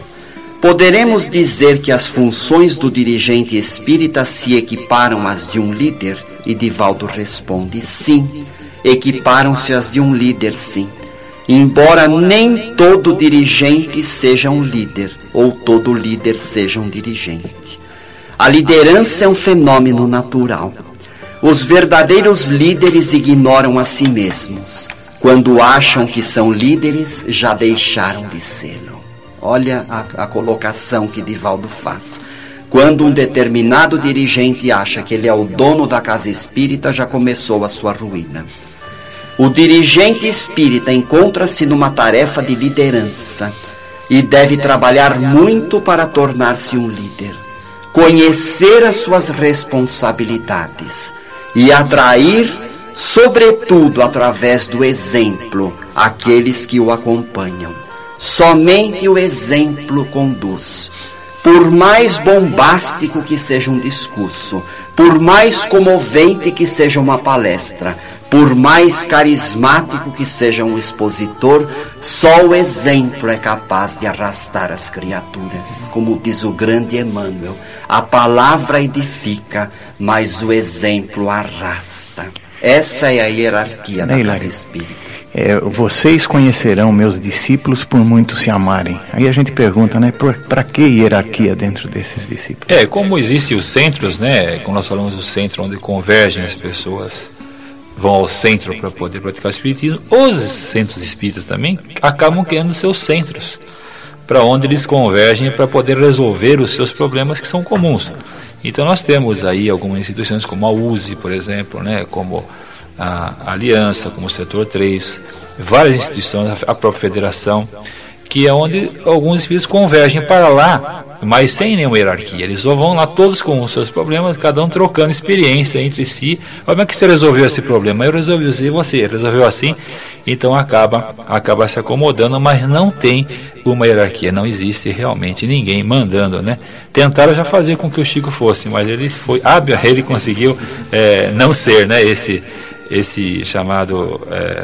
Poderemos dizer que as funções do dirigente espírita se equiparam às de um líder? E Divaldo responde: sim, equiparam-se às de um líder, sim. Embora nem todo dirigente seja um líder, ou todo líder seja um dirigente. A liderança é um fenômeno natural. Os verdadeiros líderes ignoram a si mesmos. Quando acham que são líderes, já deixaram de ser. Olha a, a colocação que Divaldo faz. Quando um determinado dirigente acha que ele é o dono da casa espírita, já começou a sua ruína. O dirigente espírita encontra-se numa tarefa de liderança e deve trabalhar muito para tornar-se um líder, conhecer as suas responsabilidades e atrair, sobretudo através do exemplo, aqueles que o acompanham. Somente o exemplo conduz. Por mais bombástico que seja um discurso, por mais comovente que seja uma palestra, por mais carismático que seja um expositor, só o exemplo é capaz de arrastar as criaturas. Como diz o grande Emmanuel, a palavra edifica, mas o exemplo arrasta. Essa é a hierarquia da casa espírita. É, vocês conhecerão meus discípulos por muito se amarem. Aí a gente pergunta, né, para que hierarquia dentro desses discípulos? É, como existem os centros, né, como nós falamos do centro onde convergem as pessoas, vão ao centro para poder praticar o espiritismo, os centros espíritas também acabam criando seus centros, para onde eles convergem para poder resolver os seus problemas que são comuns. Então nós temos aí algumas instituições como a USE, por exemplo, né, como a Aliança, como o Setor 3, várias instituições, a própria Federação, que é onde alguns espíritos convergem para lá, mas sem nenhuma hierarquia. Eles vão lá todos com os seus problemas, cada um trocando experiência entre si. Como é que você resolveu esse problema? Eu resolvi assim, você resolveu assim, então acaba, acaba se acomodando, mas não tem uma hierarquia, não existe realmente ninguém mandando, né? Tentaram já fazer com que o Chico fosse, mas ele foi hábil, ele conseguiu é, não ser, né? Esse esse chamado é,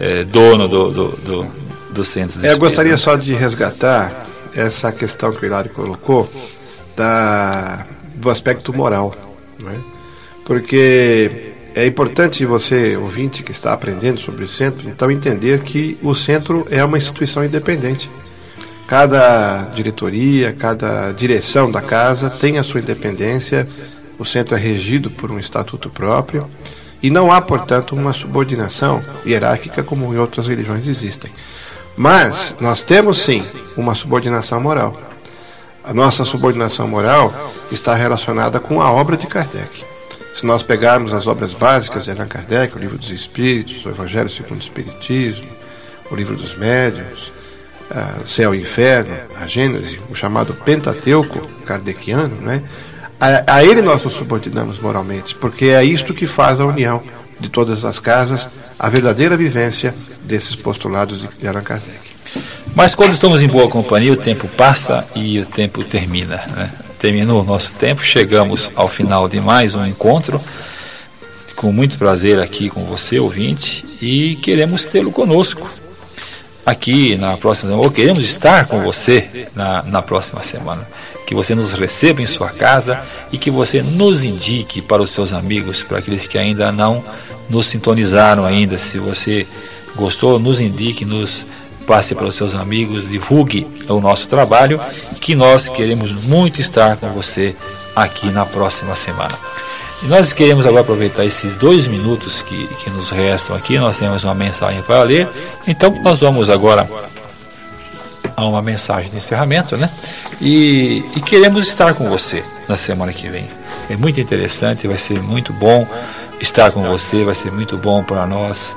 é, dono do, do, do, do centro é, Eu gostaria só de resgatar essa questão que o Hilário colocou da, do aspecto moral. Né? Porque é importante você, ouvinte que está aprendendo sobre o centro, então entender que o centro é uma instituição independente. Cada diretoria, cada direção da casa tem a sua independência, o centro é regido por um estatuto próprio e não há, portanto, uma subordinação hierárquica como em outras religiões existem. Mas nós temos sim uma subordinação moral. A nossa subordinação moral está relacionada com a obra de Kardec. Se nós pegarmos as obras básicas de Allan Kardec, o Livro dos Espíritos, o Evangelho segundo o Espiritismo, o Livro dos Médiuns, o Céu e Inferno, a Gênese, o chamado Pentateuco kardeciano, né? a, a ele nós nos subordinamos moralmente, porque é isto que faz a união de todas as casas, a verdadeira vivência desses postulados de Allan Kardec. Mas quando estamos em boa companhia, o tempo passa e o tempo termina. Né? Terminou o nosso tempo, chegamos ao final de mais um encontro. Com muito prazer aqui com você, ouvinte, e queremos tê-lo conosco aqui na próxima semana, ou queremos estar com você na, na próxima semana. Que você nos receba em sua casa e que você nos indique para os seus amigos, para aqueles que ainda não nos sintonizaram ainda. Se você gostou, nos indique, nos passe para os seus amigos, divulgue o nosso trabalho, que nós queremos muito estar com você aqui na próxima semana. E nós queremos agora aproveitar esses dois minutos que, que nos restam aqui, nós temos uma mensagem para ler, então nós vamos agora a uma mensagem de encerramento, né? E, e queremos estar com você na semana que vem. É muito interessante, vai ser muito bom estar com você, vai ser muito bom para nós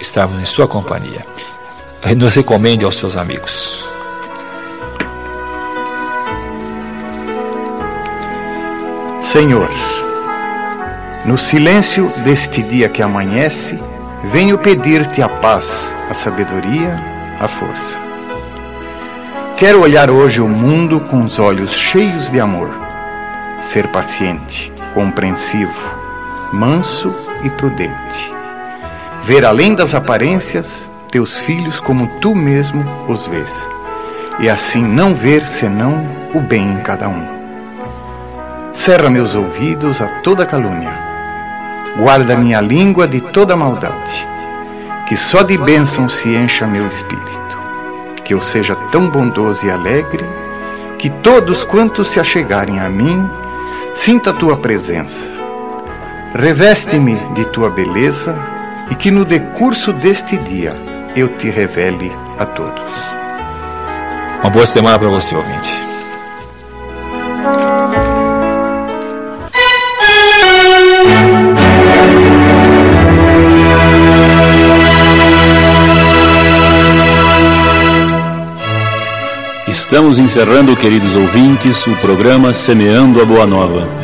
estarmos em sua companhia nos recomende aos seus amigos. Senhor, no silêncio deste dia que amanhece, venho pedir-te a paz, a sabedoria, a força. Quero olhar hoje o mundo com os olhos cheios de amor, ser paciente, compreensivo, manso e prudente, ver além das aparências teus filhos como tu mesmo os vês, e assim não ver senão o bem em cada um. Cerra meus ouvidos a toda calúnia, guarda minha língua de toda maldade, que só de bênção se encha meu espírito, que eu seja tão bondoso e alegre, que todos quantos se achegarem a mim, sinta a tua presença. Reveste-me de tua beleza e que no decurso deste dia eu te revele a todos. Uma boa semana para você, ouvinte. Estamos encerrando, queridos ouvintes, o programa Semeando a Boa Nova